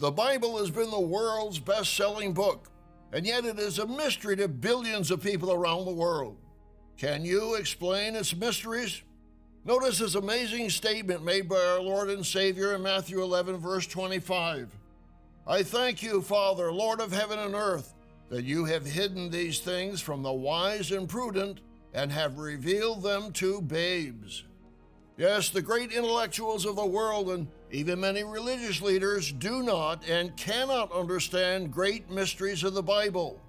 The Bible has been the world's best selling book, and yet it is a mystery to billions of people around the world. Can you explain its mysteries? Notice this amazing statement made by our Lord and Savior in Matthew 11, verse 25. I thank you, Father, Lord of heaven and earth, that you have hidden these things from the wise and prudent and have revealed them to babes. Yes, the great intellectuals of the world and even many religious leaders do not and cannot understand great mysteries of the Bible.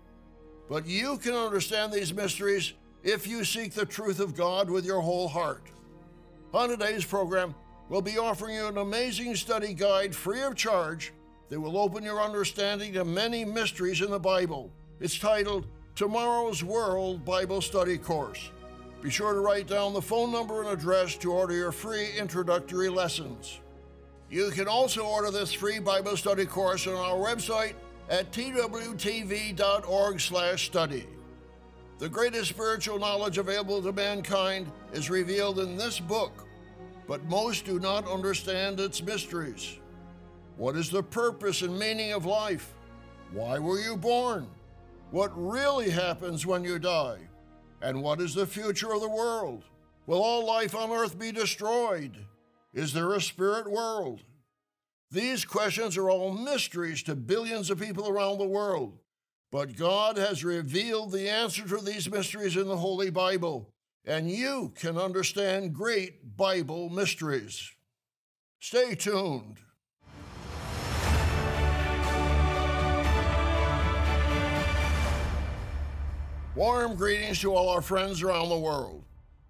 But you can understand these mysteries if you seek the truth of God with your whole heart. On today's program, we'll be offering you an amazing study guide free of charge that will open your understanding to many mysteries in the Bible. It's titled Tomorrow's World Bible Study Course. Be sure to write down the phone number and address to order your free introductory lessons. You can also order this free Bible study course on our website at twtv.org/study. The greatest spiritual knowledge available to mankind is revealed in this book, but most do not understand its mysteries. What is the purpose and meaning of life? Why were you born? What really happens when you die? And what is the future of the world? Will all life on earth be destroyed? Is there a spirit world? These questions are all mysteries to billions of people around the world. But God has revealed the answer to these mysteries in the Holy Bible, and you can understand great Bible mysteries. Stay tuned. Warm greetings to all our friends around the world.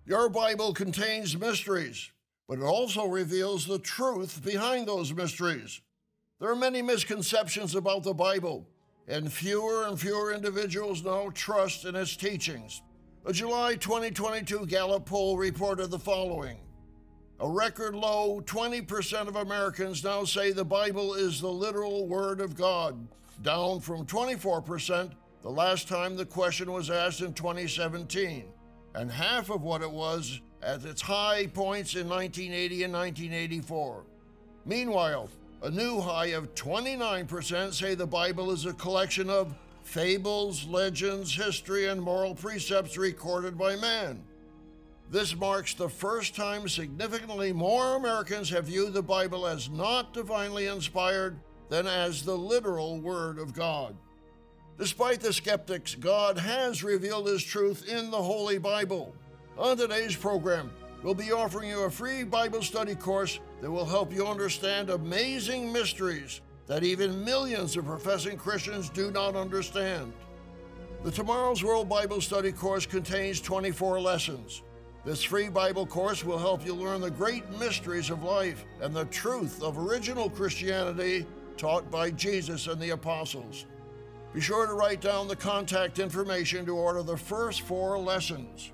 Your Bible contains mysteries, but it also reveals the truth behind those mysteries. There are many misconceptions about the Bible, and fewer and fewer individuals now trust in its teachings. A July 2022 Gallup poll reported the following A record low 20% of Americans now say the Bible is the literal Word of God, down from 24% the last time the question was asked in 2017, and half of what it was at its high points in 1980 and 1984. Meanwhile, a new high of 29% say the Bible is a collection of fables, legends, history, and moral precepts recorded by man. This marks the first time significantly more Americans have viewed the Bible as not divinely inspired than as the literal Word of God. Despite the skeptics, God has revealed His truth in the Holy Bible. On today's program, we'll be offering you a free Bible study course that will help you understand amazing mysteries that even millions of professing Christians do not understand. The Tomorrow's World Bible Study course contains 24 lessons. This free Bible course will help you learn the great mysteries of life and the truth of original Christianity taught by Jesus and the apostles. Be sure to write down the contact information to order the first four lessons.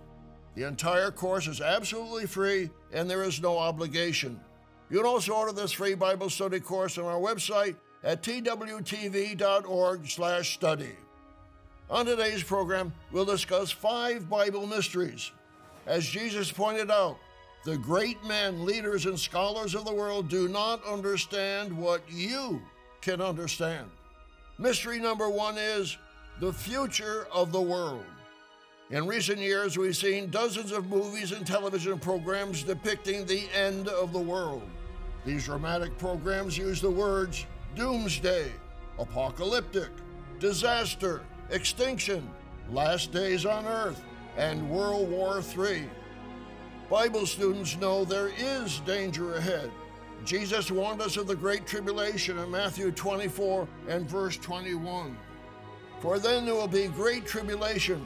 The entire course is absolutely free and there is no obligation. You can also order this free Bible study course on our website at twtv.org/study. On today's program, we'll discuss five Bible mysteries. As Jesus pointed out, the great men, leaders, and scholars of the world do not understand what you can understand. Mystery number one is the future of the world. In recent years, we've seen dozens of movies and television programs depicting the end of the world. These dramatic programs use the words doomsday, apocalyptic, disaster, extinction, last days on earth, and World War III. Bible students know there is danger ahead Jesus warned us of the great tribulation in Matthew 24 and verse 21. For then there will be great tribulation,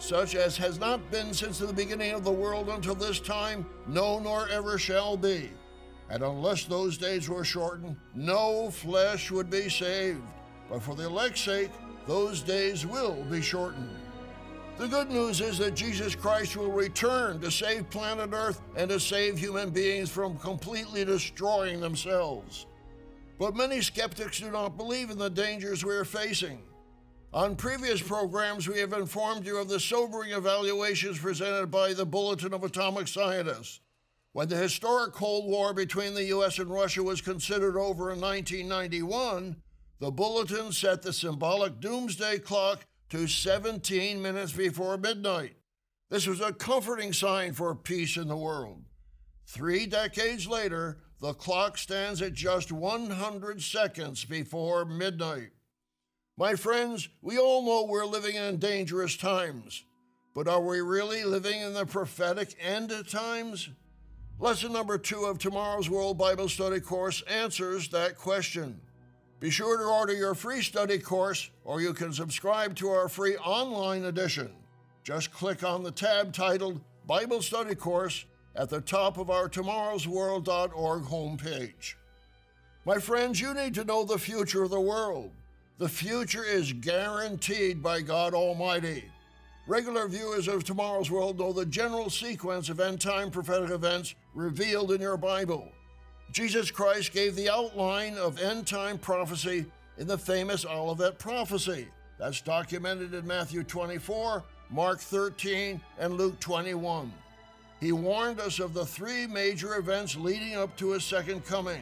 such as has not been since the beginning of the world until this time, no, nor ever shall be. And unless those days were shortened, no flesh would be saved. But for the elect's sake, those days will be shortened. The good news is that Jesus Christ will return to save planet Earth and to save human beings from completely destroying themselves. But many skeptics do not believe in the dangers we are facing. On previous programs, we have informed you of the sobering evaluations presented by the Bulletin of Atomic Scientists. When the historic Cold War between the U.S. and Russia was considered over in 1991, the bulletin set the symbolic doomsday clock to 17 minutes before midnight. This was a comforting sign for peace in the world. Three decades later, the clock stands at just 100 seconds before midnight. My friends, we all know we're living in dangerous times, but are we really living in the prophetic end of times? Lesson number two of tomorrow's World Bible Study course answers that question. Be sure to order your free study course, or you can subscribe to our free online edition. Just click on the tab titled Bible Study Course at the top of our tomorrowsworld.org homepage. My friends, you need to know the future of the world. The future is guaranteed by God Almighty. Regular viewers of Tomorrow's World know the general sequence of end time prophetic events revealed in your Bible. Jesus Christ gave the outline of end time prophecy in the famous Olivet prophecy. That's documented in Matthew 24, Mark 13, and Luke 21. He warned us of the three major events leading up to his second coming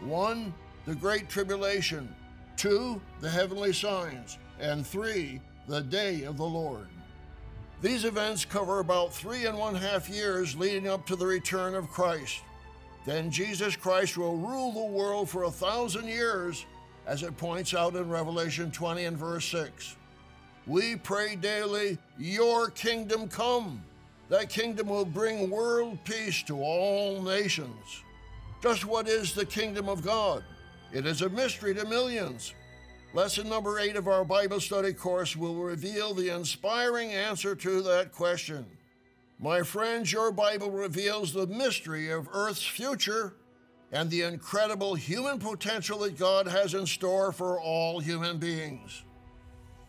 one, the Great Tribulation, two, the heavenly signs, and three, the day of the Lord. These events cover about three and one half years leading up to the return of Christ. Then Jesus Christ will rule the world for a thousand years, as it points out in Revelation 20 and verse 6. We pray daily, Your kingdom come. That kingdom will bring world peace to all nations. Just what is the kingdom of God? It is a mystery to millions. Lesson number eight of our Bible study course will reveal the inspiring answer to that question. My friends, your Bible reveals the mystery of Earth's future and the incredible human potential that God has in store for all human beings.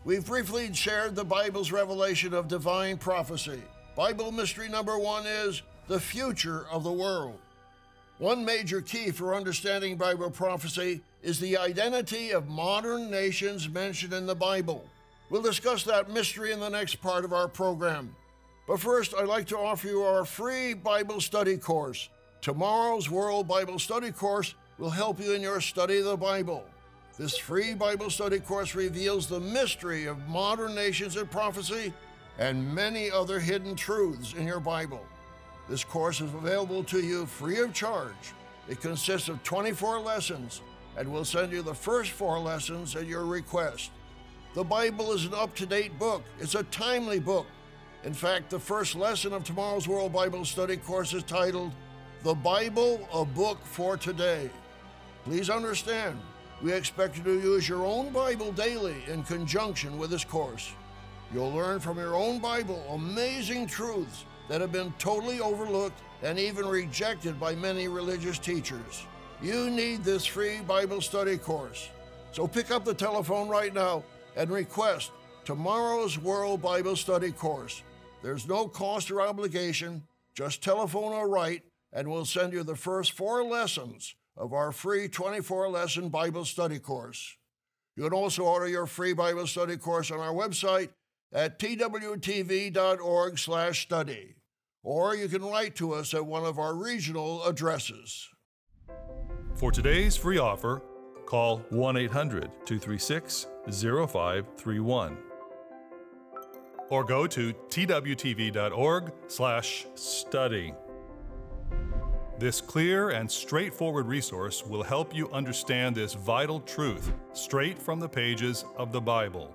We've briefly shared the Bible's revelation of divine prophecy. Bible mystery number one is the future of the world. One major key for understanding Bible prophecy is the identity of modern nations mentioned in the Bible. We'll discuss that mystery in the next part of our program. But first, I'd like to offer you our free Bible study course. Tomorrow's World Bible Study course will help you in your study of the Bible. This free Bible study course reveals the mystery of modern nations and prophecy and many other hidden truths in your Bible. This course is available to you free of charge. It consists of 24 lessons and we'll send you the first four lessons at your request. The Bible is an up to date book, it's a timely book. In fact, the first lesson of tomorrow's World Bible Study course is titled The Bible, a Book for Today. Please understand, we expect you to use your own Bible daily in conjunction with this course. You'll learn from your own Bible amazing truths that have been totally overlooked and even rejected by many religious teachers. You need this free Bible study course. So pick up the telephone right now and request tomorrow's World Bible Study course. There's no cost or obligation. Just telephone or write, and we'll send you the first four lessons of our free 24 lesson Bible study course. You can also order your free Bible study course on our website at twtv.org/study, or you can write to us at one of our regional addresses. For today's free offer, call 1 800 236 0531 or go to twtv.org/study. This clear and straightforward resource will help you understand this vital truth straight from the pages of the Bible.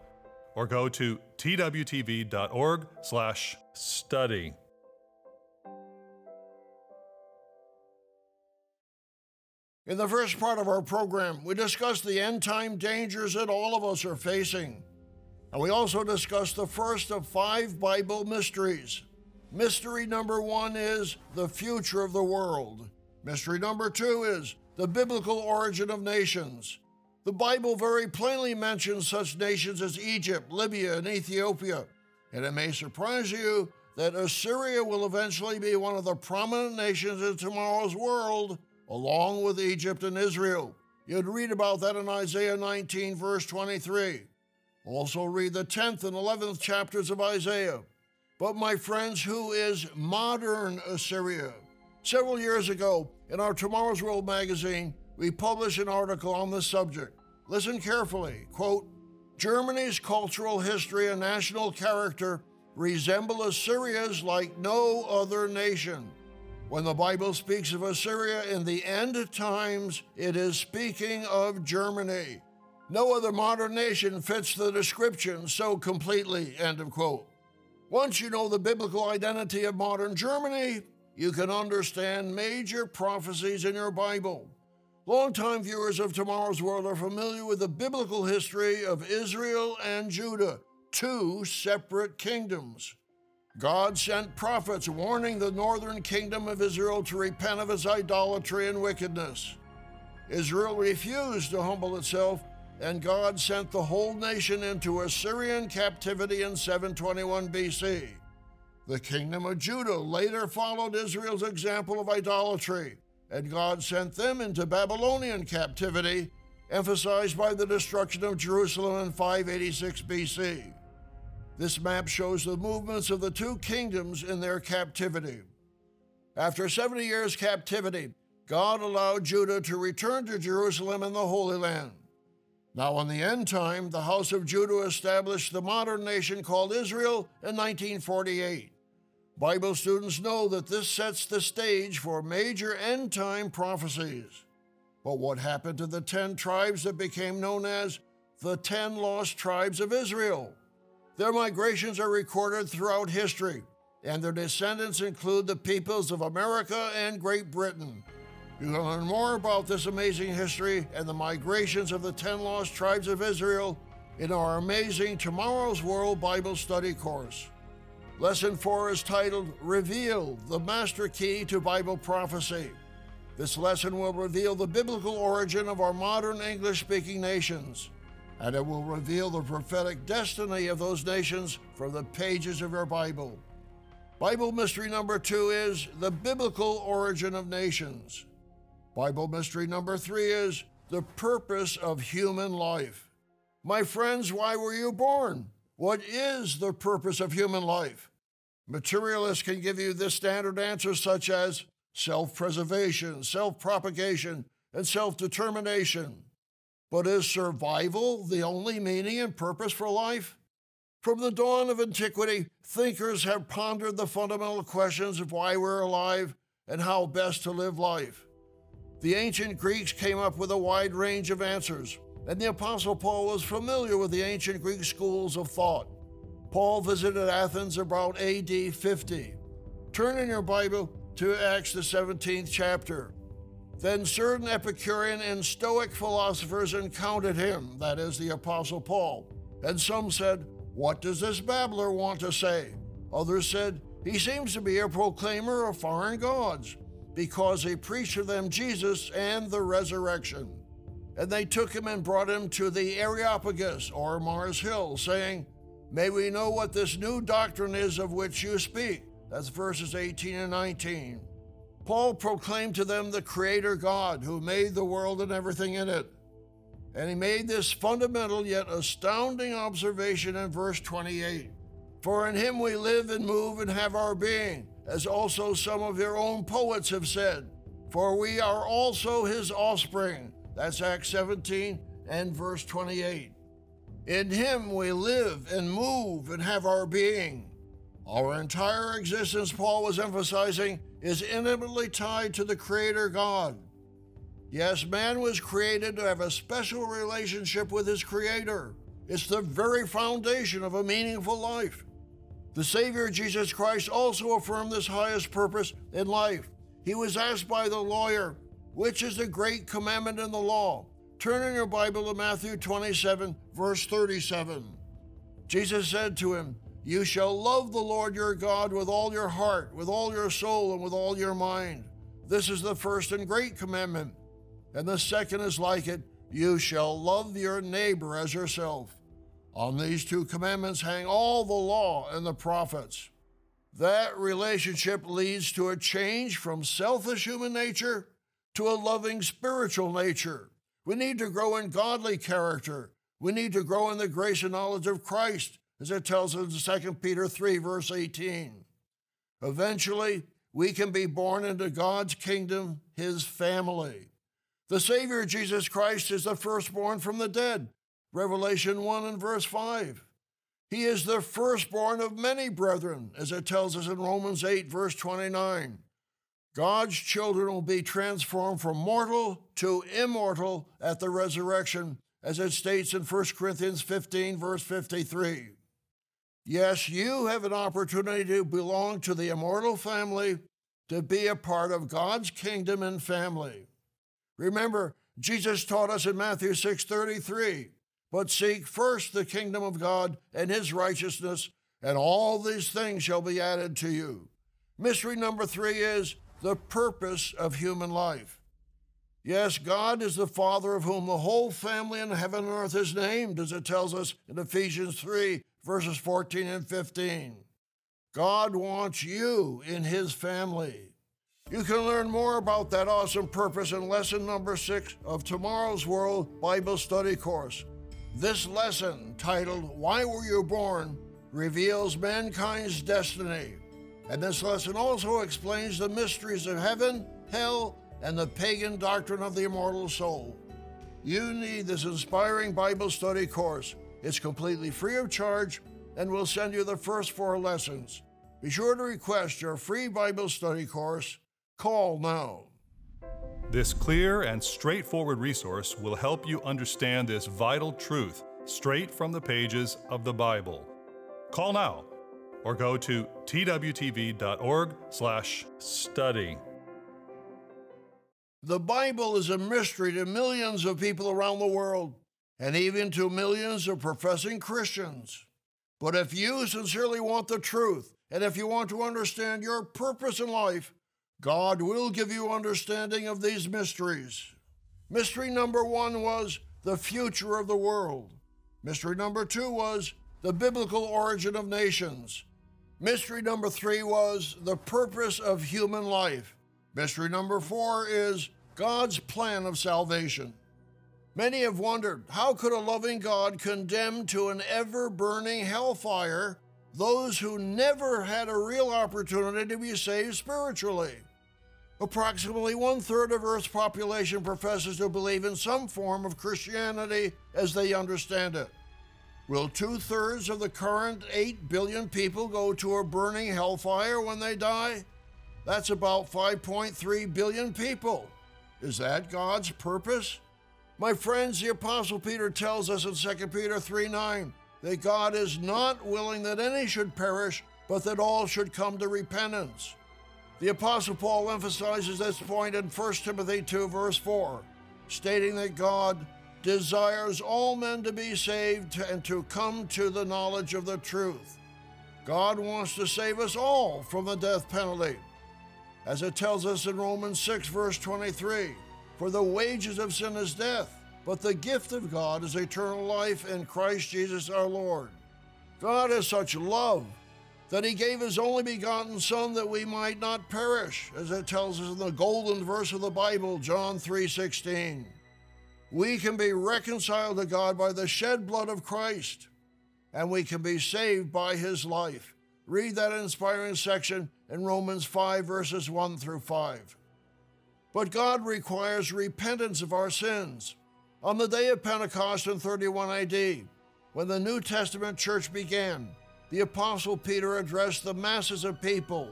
or go to twtv.org/study. In the first part of our program, we discussed the end time dangers that all of us are facing. And we also discussed the first of five Bible mysteries. Mystery number one is the future of the world. Mystery number two is the biblical origin of nations. The Bible very plainly mentions such nations as Egypt, Libya, and Ethiopia. And it may surprise you that Assyria will eventually be one of the prominent nations in tomorrow's world, along with Egypt and Israel. You'd read about that in Isaiah 19, verse 23. Also, read the 10th and 11th chapters of Isaiah. But, my friends, who is modern Assyria? Several years ago, in our Tomorrow's World magazine, we publish an article on this subject. Listen carefully. Quote Germany's cultural history and national character resemble Assyria's like no other nation. When the Bible speaks of Assyria in the end times, it is speaking of Germany. No other modern nation fits the description so completely. End of quote. Once you know the biblical identity of modern Germany, you can understand major prophecies in your Bible. Longtime viewers of Tomorrow's World are familiar with the biblical history of Israel and Judah, two separate kingdoms. God sent prophets warning the northern kingdom of Israel to repent of its idolatry and wickedness. Israel refused to humble itself, and God sent the whole nation into Assyrian captivity in 721 BC. The kingdom of Judah later followed Israel's example of idolatry, and God sent them into Babylonian captivity, emphasized by the destruction of Jerusalem in 586 BC. This map shows the movements of the two kingdoms in their captivity. After 70 years' captivity, God allowed Judah to return to Jerusalem and the Holy Land. Now, in the end time, the house of Judah established the modern nation called Israel in 1948. Bible students know that this sets the stage for major end time prophecies. But what happened to the 10 tribes that became known as the 10 lost tribes of Israel? Their migrations are recorded throughout history, and their descendants include the peoples of America and Great Britain. You can learn more about this amazing history and the migrations of the 10 lost tribes of Israel in our amazing Tomorrow's World Bible Study course. Lesson 4 is titled Reveal the Master Key to Bible Prophecy. This lesson will reveal the biblical origin of our modern English speaking nations and it will reveal the prophetic destiny of those nations from the pages of your Bible. Bible mystery number two is the biblical origin of nations. Bible mystery number three is the purpose of human life. My friends, why were you born? What is the purpose of human life? Materialists can give you this standard answer, such as self preservation, self propagation, and self determination. But is survival the only meaning and purpose for life? From the dawn of antiquity, thinkers have pondered the fundamental questions of why we're alive and how best to live life. The ancient Greeks came up with a wide range of answers, and the Apostle Paul was familiar with the ancient Greek schools of thought. Paul visited Athens about AD 50. Turn in your Bible to Acts, the 17th chapter. Then certain Epicurean and Stoic philosophers encountered him, that is, the Apostle Paul. And some said, What does this babbler want to say? Others said, He seems to be a proclaimer of foreign gods, because he preached to them Jesus and the resurrection. And they took him and brought him to the Areopagus, or Mars Hill, saying, May we know what this new doctrine is of which you speak. That's verses 18 and 19. Paul proclaimed to them the Creator God who made the world and everything in it. And he made this fundamental yet astounding observation in verse 28 For in him we live and move and have our being, as also some of your own poets have said. For we are also his offspring. That's Acts 17 and verse 28. In him we live and move and have our being. Our entire existence, Paul was emphasizing, is intimately tied to the Creator God. Yes, man was created to have a special relationship with his Creator. It's the very foundation of a meaningful life. The Savior Jesus Christ also affirmed this highest purpose in life. He was asked by the lawyer, Which is the great commandment in the law? Turn in your Bible to Matthew 27, verse 37. Jesus said to him, You shall love the Lord your God with all your heart, with all your soul, and with all your mind. This is the first and great commandment. And the second is like it you shall love your neighbor as yourself. On these two commandments hang all the law and the prophets. That relationship leads to a change from selfish human nature to a loving spiritual nature. We need to grow in godly character. We need to grow in the grace and knowledge of Christ, as it tells us in 2 Peter 3, verse 18. Eventually, we can be born into God's kingdom, His family. The Savior Jesus Christ is the firstborn from the dead, Revelation 1 and verse 5. He is the firstborn of many brethren, as it tells us in Romans 8, verse 29. God's children will be transformed from mortal to immortal at the resurrection, as it states in 1 Corinthians 15, verse 53. Yes, you have an opportunity to belong to the immortal family, to be a part of God's kingdom and family. Remember, Jesus taught us in Matthew 6:33, but seek first the kingdom of God and his righteousness, and all these things shall be added to you. Mystery number three is the purpose of human life. Yes, God is the Father of whom the whole family in heaven and earth is named, as it tells us in Ephesians 3, verses 14 and 15. God wants you in His family. You can learn more about that awesome purpose in lesson number six of tomorrow's World Bible Study course. This lesson, titled Why Were You Born, reveals mankind's destiny. And this lesson also explains the mysteries of heaven, hell, and the pagan doctrine of the immortal soul. You need this inspiring Bible study course. It's completely free of charge and we'll send you the first four lessons. Be sure to request your free Bible study course. Call now. This clear and straightforward resource will help you understand this vital truth straight from the pages of the Bible. Call now or go to twtv.org/study. The Bible is a mystery to millions of people around the world and even to millions of professing Christians. But if you sincerely want the truth and if you want to understand your purpose in life, God will give you understanding of these mysteries. Mystery number one was the future of the world. Mystery number two was the biblical origin of nations. Mystery number three was the purpose of human life. Mystery number four is God's plan of salvation. Many have wondered how could a loving God condemn to an ever burning hellfire those who never had a real opportunity to be saved spiritually? Approximately one third of Earth's population professes to believe in some form of Christianity as they understand it. Will two thirds of the current 8 billion people go to a burning hellfire when they die? That's about 5.3 billion people. Is that God's purpose? My friends, the Apostle Peter tells us in 2 Peter 3 9 that God is not willing that any should perish, but that all should come to repentance. The Apostle Paul emphasizes this point in 1 Timothy 2, verse 4, stating that God desires all men to be saved and to come to the knowledge of the truth. God wants to save us all from the death penalty. As it tells us in Romans 6, verse 23, for the wages of sin is death, but the gift of God is eternal life in Christ Jesus our Lord. God is such love that he gave his only begotten Son that we might not perish, as it tells us in the golden verse of the Bible, John 3:16. We can be reconciled to God by the shed blood of Christ, and we can be saved by his life. Read that inspiring section in Romans 5, verses 1 through 5. But God requires repentance of our sins. On the day of Pentecost in 31 AD, when the New Testament church began, the Apostle Peter addressed the masses of people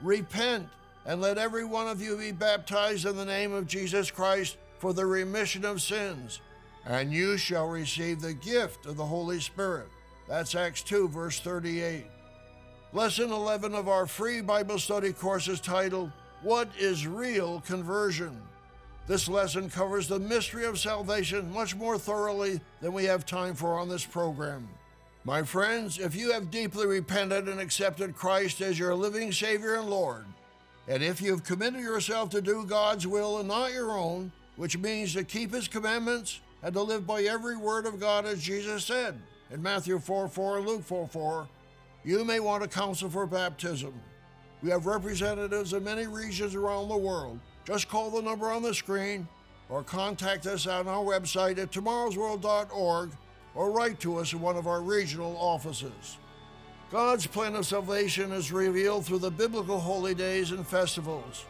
Repent and let every one of you be baptized in the name of Jesus Christ for the remission of sins, and you shall receive the gift of the Holy Spirit. That's Acts 2, verse 38. Lesson 11 of our free Bible study course is titled, What is Real Conversion? This lesson covers the mystery of salvation much more thoroughly than we have time for on this program. My friends, if you have deeply repented and accepted Christ as your living Savior and Lord, and if you have committed yourself to do God's will and not your own, which means to keep His commandments and to live by every word of God as Jesus said in Matthew 4 4 and Luke 4 4, you may want to counsel for baptism. We have representatives in many regions around the world. Just call the number on the screen or contact us on our website at tomorrowsworld.org or write to us in one of our regional offices. God's plan of salvation is revealed through the biblical holy days and festivals.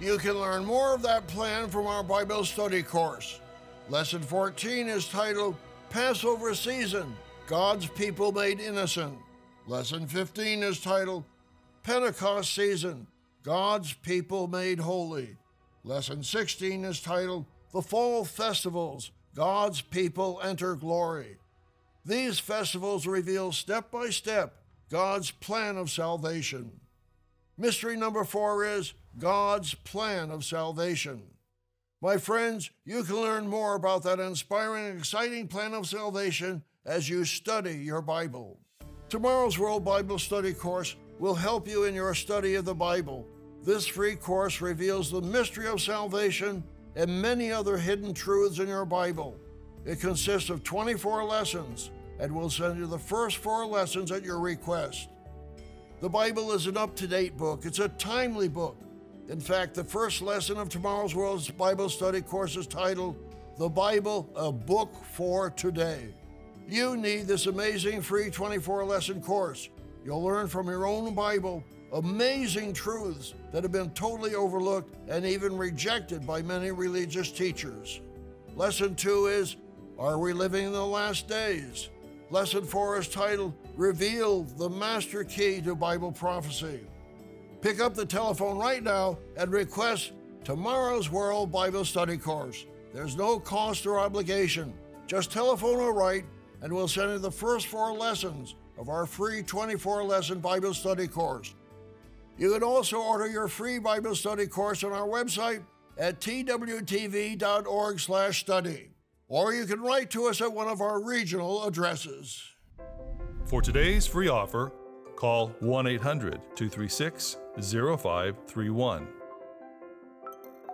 You can learn more of that plan from our Bible study course. Lesson 14 is titled Passover Season God's People Made Innocent. Lesson 15 is titled Pentecost Season God's People Made Holy. Lesson 16 is titled The Fall Festivals God's People Enter Glory. These festivals reveal step by step God's plan of salvation. Mystery number four is God's plan of salvation. My friends, you can learn more about that inspiring exciting plan of salvation as you study your Bible. Tomorrow's World Bible Study course will help you in your study of the Bible. This free course reveals the mystery of salvation and many other hidden truths in your Bible. It consists of 24 lessons and will send you the first four lessons at your request. The Bible is an up to date book, it's a timely book. In fact, the first lesson of tomorrow's World's Bible Study course is titled The Bible, a Book for Today. You need this amazing free 24 lesson course. You'll learn from your own Bible amazing truths that have been totally overlooked and even rejected by many religious teachers. Lesson two is Are we living in the last days? Lesson four is titled Reveal the Master Key to Bible Prophecy. Pick up the telephone right now and request tomorrow's World Bible Study course. There's no cost or obligation. Just telephone or write, and we'll send you the first four lessons of our free 24 lesson Bible study course. You can also order your free Bible study course on our website at twtv.org/study, or you can write to us at one of our regional addresses. For today's free offer, call 1 800 236 0531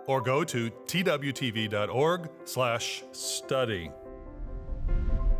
or go to twtv.org/study.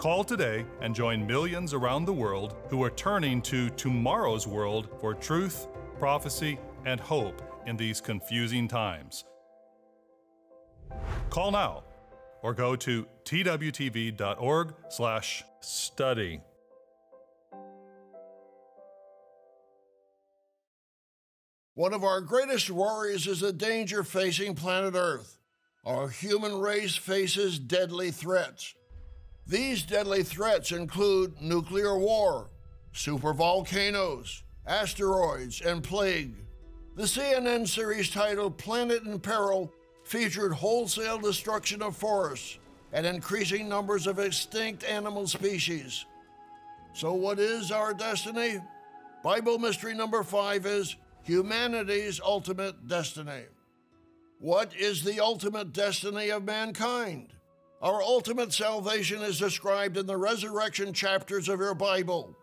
Call today and join millions around the world who are turning to tomorrow's world for truth, prophecy, and hope in these confusing times. Call now or go to twtv.org/study. One of our greatest worries is the danger facing planet Earth. Our human race faces deadly threats. These deadly threats include nuclear war, supervolcanoes, asteroids, and plague. The CNN series titled Planet in Peril featured wholesale destruction of forests and increasing numbers of extinct animal species. So, what is our destiny? Bible mystery number five is humanity's ultimate destiny. What is the ultimate destiny of mankind? Our ultimate salvation is described in the resurrection chapters of your Bible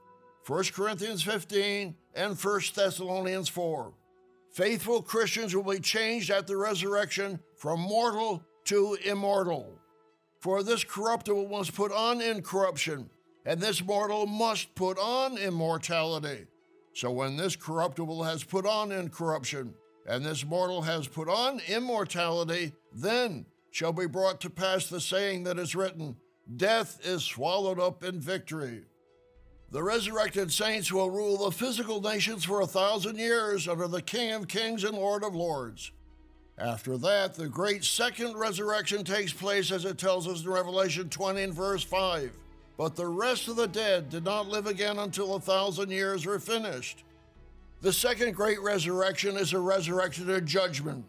1 Corinthians 15 and 1 Thessalonians 4. Faithful Christians will be changed at the resurrection from mortal to immortal. For this corruptible must put on incorruption, and this mortal must put on immortality. So when this corruptible has put on incorruption, and this mortal has put on immortality, then shall be brought to pass the saying that is written Death is swallowed up in victory. The resurrected saints will rule the physical nations for a thousand years under the King of Kings and Lord of Lords. After that, the great second resurrection takes place as it tells us in Revelation 20 and verse 5. But the rest of the dead did not live again until a thousand years were finished. The second great resurrection is a resurrection of judgment.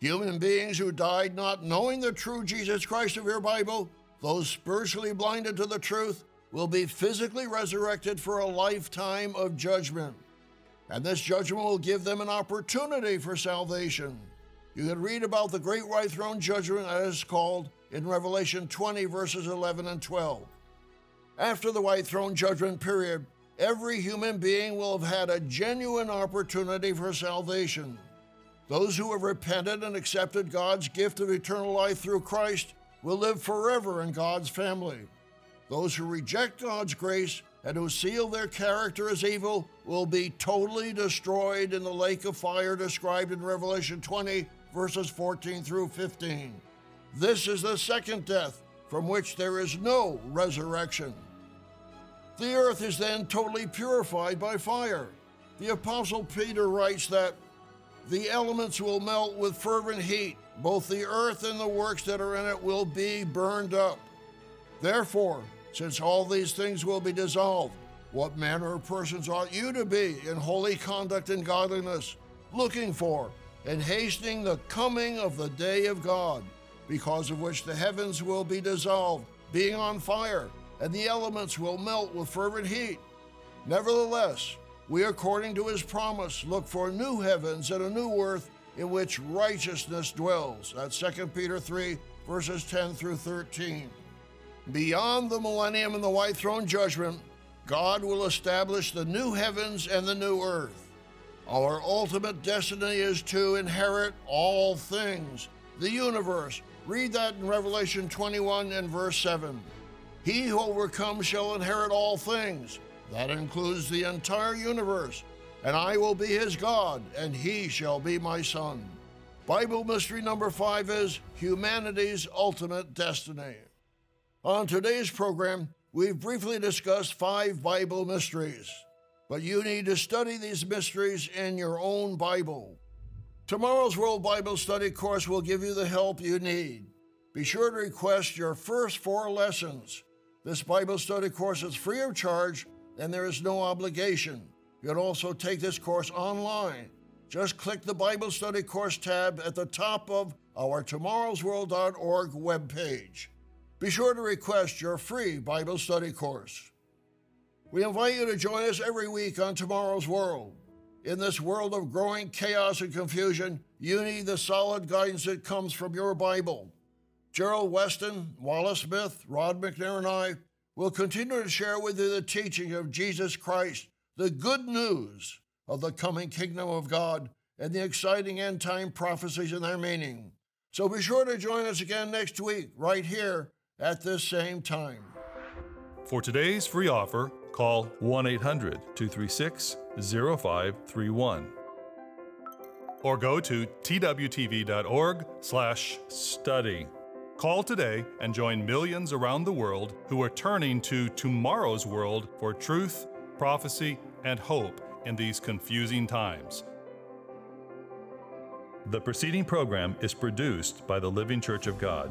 Human beings who died not knowing the true Jesus Christ of your Bible, those spiritually blinded to the truth, will be physically resurrected for a lifetime of judgment. And this judgment will give them an opportunity for salvation. You can read about the great white throne judgment as called in Revelation 20, verses 11 and 12. After the white throne judgment period, every human being will have had a genuine opportunity for salvation. Those who have repented and accepted God's gift of eternal life through Christ will live forever in God's family. Those who reject God's grace and who seal their character as evil will be totally destroyed in the lake of fire described in Revelation 20, verses 14 through 15. This is the second death, from which there is no resurrection. The earth is then totally purified by fire. The Apostle Peter writes that the elements will melt with fervent heat, both the earth and the works that are in it will be burned up. Therefore, since all these things will be dissolved, what manner of persons ought you to be in holy conduct and godliness, looking for and hastening the coming of the day of God, because of which the heavens will be dissolved, being on fire, and the elements will melt with fervent heat? Nevertheless, we, according to his promise, look for new heavens and a new earth in which righteousness dwells. That's 2 Peter 3, verses 10 through 13. Beyond the millennium and the white throne judgment, God will establish the new heavens and the new earth. Our ultimate destiny is to inherit all things, the universe. Read that in Revelation 21 and verse 7. He who overcomes shall inherit all things. That includes the entire universe. And I will be his God, and he shall be my son. Bible mystery number five is humanity's ultimate destiny. On today's program, we've briefly discussed five Bible mysteries, but you need to study these mysteries in your own Bible. Tomorrow's World Bible Study course will give you the help you need. Be sure to request your first four lessons. This Bible study course is free of charge and there is no obligation. You can also take this course online. Just click the Bible Study Course tab at the top of our tomorrowsworld.org webpage. Be sure to request your free Bible study course. We invite you to join us every week on Tomorrow's World. In this world of growing chaos and confusion, you need the solid guidance that comes from your Bible. Gerald Weston, Wallace Smith, Rod McNair, and I will continue to share with you the teaching of Jesus Christ, the good news of the coming kingdom of God, and the exciting end time prophecies and their meaning. So be sure to join us again next week, right here at this same time. For today's free offer, call 1 800 236 0531 or go to twtv.org/study. Call today and join millions around the world who are turning to tomorrow's world for truth, prophecy, and hope in these confusing times. The preceding program is produced by the Living Church of God.